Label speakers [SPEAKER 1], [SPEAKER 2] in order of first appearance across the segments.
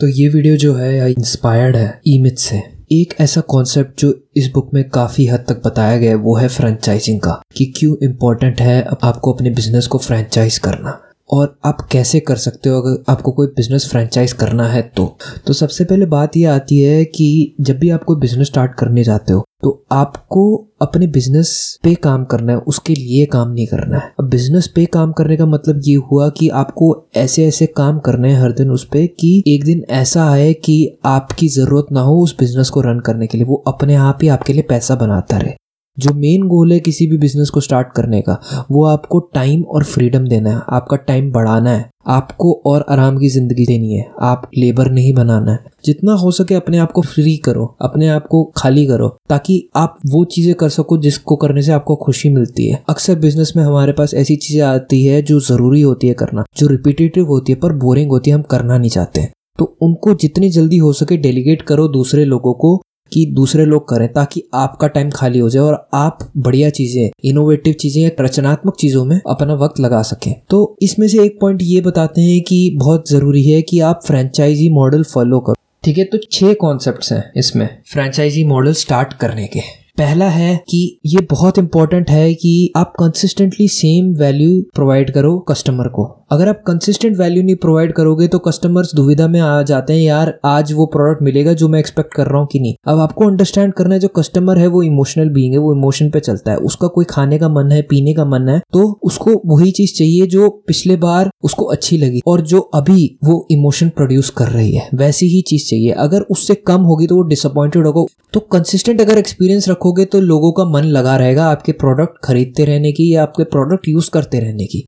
[SPEAKER 1] तो ये वीडियो जो है इंस्पायर्ड है ईमिथ से, एक ऐसा कॉन्सेप्ट जो इस बुक में काफ़ी हद तक बताया गया है, वो है फ्रेंचाइजिंग का, कि क्यों इम्पोर्टेंट है आपको अपने बिज़नेस को फ्रेंचाइज करना। और आप कैसे कर सकते हो अगर आपको कोई बिज़नेस फ्रेंचाइज करना है तो? तो सबसे पहले बात ये आती है कि जब भी आप कोई बिज़नेस स्टार्ट करने जाते हो तो आपको अपने बिज़नेस पे काम करना है, उसके लिए काम नहीं करना है। अब बिज़नेस पे काम करने का मतलब ये हुआ कि आपको ऐसे ऐसे काम करने हैं हर दिन उस पर कि एक दिन ऐसा आए कि आपकी ज़रूरत ना हो उस बिज़नेस को रन करने के लिए, वो अपने आप ही आपके लिए पैसा बनाता रहे। जो मेन गोल है किसी भी बिज़नेस को स्टार्ट करने का, वो आपको टाइम और फ्रीडम देना है, आपका टाइम बढ़ाना है, आपको और आराम की ज़िंदगी देनी है, आप लेबर नहीं बनाना है। जितना हो सके अपने आप को फ्री करो, अपने आप को खाली करो, ताकि आप वो चीज़ें कर सको जिसको करने से आपको खुशी मिलती है। अक्सर बिज़नेस में हमारे पास ऐसी चीज़ें आती है जो ज़रूरी होती है करना, जो रिपीटेटिव होती है पर बोरिंग होती है, हम करना नहीं चाहते। तो उनको जितनी जल्दी हो सके डेलीगेट करो दूसरे लोगों को कि दूसरे लोग करें ताकि आपका टाइम खाली हो जाए और आप बढ़िया चीज़ें इनोवेटिव चीज़ें रचनात्मक चीज़ों में अपना वक्त लगा सकें। तो इसमें से एक पॉइंट ये बताते हैं कि बहुत ज़रूरी है कि आप फ्रेंचाइजी मॉडल फॉलो करो। ठीक है तो छह कॉन्सेप्ट्स हैं इसमें फ्रेंचाइजी मॉडल स्टार्ट करने के। पहला है कि ये बहुत इंपॉर्टेंट है कि आप कंसिस्टेंटली सेम वैल्यू प्रोवाइड करो कस्टमर को। अगर आप कंसिस्टेंट वैल्यू नहीं प्रोवाइड करोगे तो कस्टमर्स दुविधा में आ जाते हैं, यार, आज वो प्रोडक्ट मिलेगा जो मैं एक्सपेक्ट कर रहा हूँ कि नहीं? अब आपको अंडरस्टैंड करना है, जो कस्टमर है वो इमोशनल बींग है, वो इमोशन पे चलता है। उसका कोई खाने का मन है, पीने का मन है तो उसको वही चीज़ चाहिए जो पिछले बार उसको अच्छी लगी और जो अभी वो इमोशन प्रोड्यूस कर रही है। वैसी ही चीज़ चाहिए। अगर उससे कम होगी तो वो डिसअपॉइंटेड होगा। तो कंसिस्टेंट अगर एक्सपीरियंस रखोगे तो लोगों का मन लगा रहेगा आपके प्रोडक्ट खरीदते रहने की या आपके प्रोडक्ट यूज़ करते रहने की।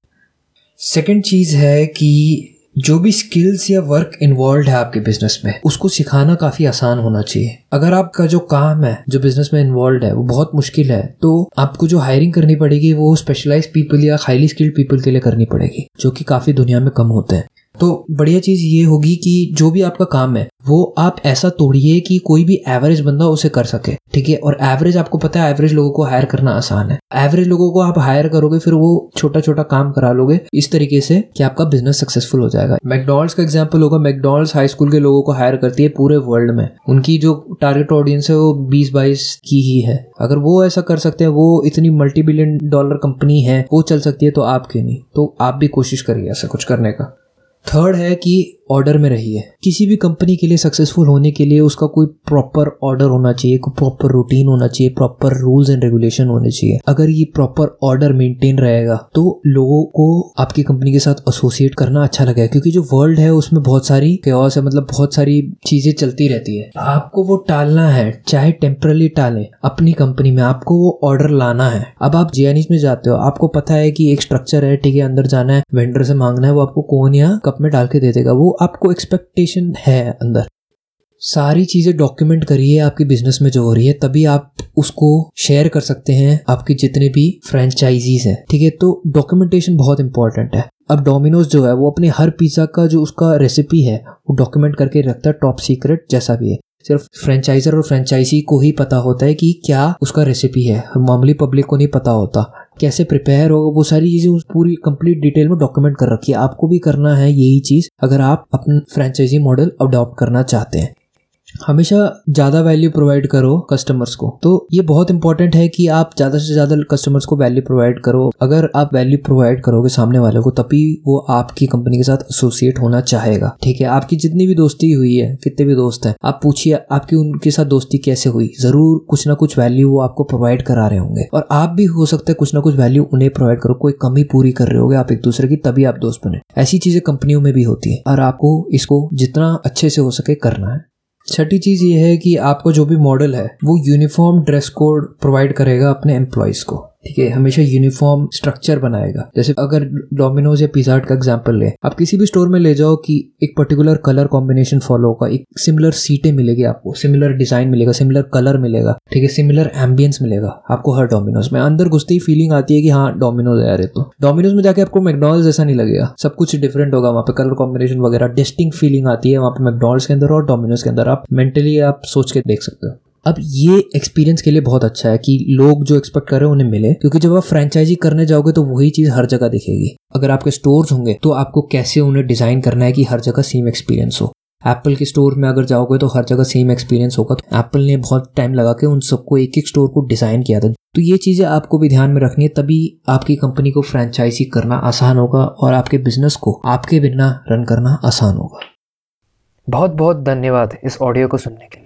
[SPEAKER 1] सेकेंड चीज़ है कि जो भी स्किल्स या वर्क इन्वॉल्व है आपके बिज़नेस में, उसको सिखाना काफ़ी आसान होना चाहिए। अगर आपका जो काम है, जो बिज़नेस में इन्वॉल्व है, वो बहुत मुश्किल है तो आपको जो हायरिंग करनी पड़ेगी, वो स्पेशलाइज पीपल या हाईली स्किल्ड पीपल के लिए करनी पड़ेगी, जो कि काफ़ी दुनिया में कम होते हैं। तो बढ़िया चीज़ ये होगी कि जो भी आपका काम है, वो आप ऐसा तोड़िए कि कोई भी एवरेज बंदा उसे कर सके, ठीक है? और एवरेज आपको पता है एवरेज लोगों को हायर करना आसान है। एवरेज लोगों को आप हायर करोगे, फिर वो छोटा छोटा काम करा लोगे, इस तरीके से कि आपका बिज़नेस सक्सेसफुल हो जाएगा। मैकडोनल्ड्स का एग्ज़ाम्पल होगा। मैकडोनल्ड्स हाई स्कूल के लोगों को हायर करती है पूरे वर्ल्ड में। उनकी जो टारगेट ऑडियंस है, वो बीस बाईस की ही है। अगर वो ऐसा कर सकते हैं, वो इतनी मल्टी बिलियन डॉलर कंपनी है, वो चल सकती है तो आप क्यों नहीं? तो आप भी कोशिश करिए ऐसा कुछ करने का। थर्ड है कि ऑर्डर में रही है। किसी भी कंपनी के लिए सक्सेसफुल होने के लिए उसका कोई प्रॉपर ऑर्डर होना चाहिए, कोई प्रॉपर रूटीन होना चाहिए प्रॉपर रूल्स एंड रेगुलेशन होने चाहिए। अगर ये प्रॉपर ऑर्डर मेंटेन रहेगा तो लोगों को आपकी कंपनी के साथ एसोसिएट करना अच्छा लगेगा, क्योंकि जो वर्ल्ड है उसमें बहुत सारी क्योस है मतलब बहुत सारी चीज़ें चलती रहती है। आपको वो टालना है, चाहे टेम्परली टाले, अपनी कंपनी में आपको वो ऑर्डर लाना है। अब आप जियानीस में जाते हो, आपको पता है कि एक स्ट्रक्चर है, ठीक है, अंदर जाना है वेंडर से मांगना है, वो आपको कौन या कप में डाल के दे देगा। वो आपको एक्सपेक्टेशन है अंदर। सारी चीज़ें डॉक्यूमेंट करिए आपकी बिज़नेस में जो हो रही है, तभी आप उसको शेयर कर सकते हैं आपके जितने भी फ्रेंचाइजीज हैं। ठीक है तो डॉक्यूमेंटेशन बहुत इंपॉर्टेंट है। अब डोमिनोज जो है, वो अपने हर पिज़्ज़ा का जो उसका रेसिपी है, वो डॉक्यूमेंट करके रखता है टॉप सीक्रेट जैसा भी है। सिर्फ़ फ्रेंचाइजर और फ्रेंचाइजी को ही पता होता है कि क्या उसका रेसिपी है। मामूली पब्लिक को नहीं पता होता। कैसे प्रिपेयर होगा वो सारी चीज़ें पूरी कंप्लीट डिटेल में डॉक्यूमेंट कर रखी है। आपको भी करना है यही चीज़ अगर आप अपना फ्रेंचाइजी मॉडल अडॉप्ट करना चाहते हैं। हमेशा ज़्यादा वैल्यू प्रोवाइड करो कस्टमर्स को। तो ये बहुत इंपॉर्टेंट है कि आप ज़्यादा से ज़्यादा कस्टमर्स को वैल्यू प्रोवाइड करो। अगर आप वैल्यू प्रोवाइड करोगे सामने वाले को, तभी वो आपकी कंपनी के साथ एसोसिएट होना चाहेगा। ठीक है, आपकी जितनी भी दोस्ती हुई है, कितने भी दोस्त हैं, आप पूछिए, आपकी उनके साथ दोस्ती कैसे हुई? ज़रूर कुछ ना कुछ वैल्यू वो आपको प्रोवाइड करा रहे होंगे। और आप भी हो सकता है कुछ ना कुछ वैल्यू उन्हें प्रोवाइड करो। कोई कमी पूरी कर रहे होगे आप एक दूसरे की, तभी आप दोस्त बने। ऐसी चीज़ें कंपनियों में भी होती है और आपको इसको जितना अच्छे से हो सके करना है। छठी चीज़ ये है कि आपको जो भी मॉडल है, वो यूनिफॉर्म ड्रेस कोड प्रोवाइड करेगा अपने एम्प्लॉयज़ को। ठीक है, हमेशा यूनिफॉर्म स्ट्रक्चर बनाएगा। जैसे अगर डोमिनोज या पिज्जा का एग्ज़ाम्पल ले, आप किसी भी स्टोर में ले जाओ कि एक पर्टिकुलर कलर कॉम्बिनेशन फॉलो होगा, एक सिमिलर सीटें मिलेगी आपको सिमिलर डिज़ाइन मिलेगा सिमिलर कलर मिलेगा, ठीक है सिमिलर एम्बियंस मिलेगा आपको हर डोमिनोज में। अंदर घुसते ही फीलिंग आती है कि हाँ डोमिनोज है यार तो। डोमिनोज में जाके आपको मैकडोनल्ड जैसा नहीं लगेगा। सब कुछ डिफरेंट होगा, वहाँ पे कलर कॉम्बिनेशन वगैरह डिस्टिंग फीलिंग आती है वहाँ पे मैकडोनल्ड्स के अंदर और डोमिनोज के अंदर। आप मेंटली आप सोच के देख सकते हो। अब ये एक्सपीरियंस के लिए बहुत अच्छा है कि लोग जो एक्सपेक्ट कर रहे हैं उन्हें मिले, क्योंकि जब आप फ्रेंचाइजी करने जाओगे तो वही चीज़ हर जगह दिखेगी। अगर आपके स्टोर्स होंगे तो आपको कैसे उन्हें डिज़ाइन करना है कि हर जगह सेम एक्सपीरियंस हो? एप्पल के स्टोर में अगर जाओगे तो हर जगह सेम एक्सपीरियंस होगा। तो एप्पल ने बहुत टाइम लगा के उन सबको एक एक स्टोर को डिज़ाइन किया था। तो ये चीज़ें आपको भी ध्यान में रखनी है, तभी आपकी कंपनी को फ्रेंचाइजी करना आसान होगा और आपके बिज़नेस को आपके बिना रन करना आसान होगा।
[SPEAKER 2] बहुत बहुत धन्यवाद इस ऑडियो को सुनने के लिए।